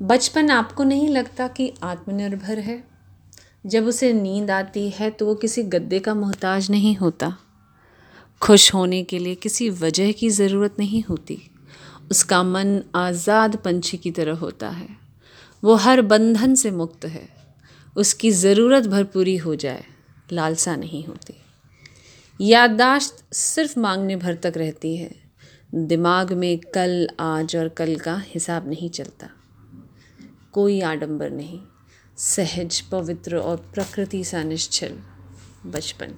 बचपन आपको नहीं लगता कि आत्मनिर्भर है? जब उसे नींद आती है तो वो किसी गद्दे का मोहताज नहीं होता। खुश होने के लिए किसी वजह की ज़रूरत नहीं होती। उसका मन आज़ाद पंछी की तरह होता है। वो हर बंधन से मुक्त है। उसकी ज़रूरत भर पूरी हो जाए, लालसा नहीं होती। याददाश्त सिर्फ़ मांगने भर तक रहती है। दिमाग में कल आज और कल का हिसाब नहीं चलता। कोई आडंबर नहीं। सहज पवित्र और प्रकृति सा निश्चल बचपन।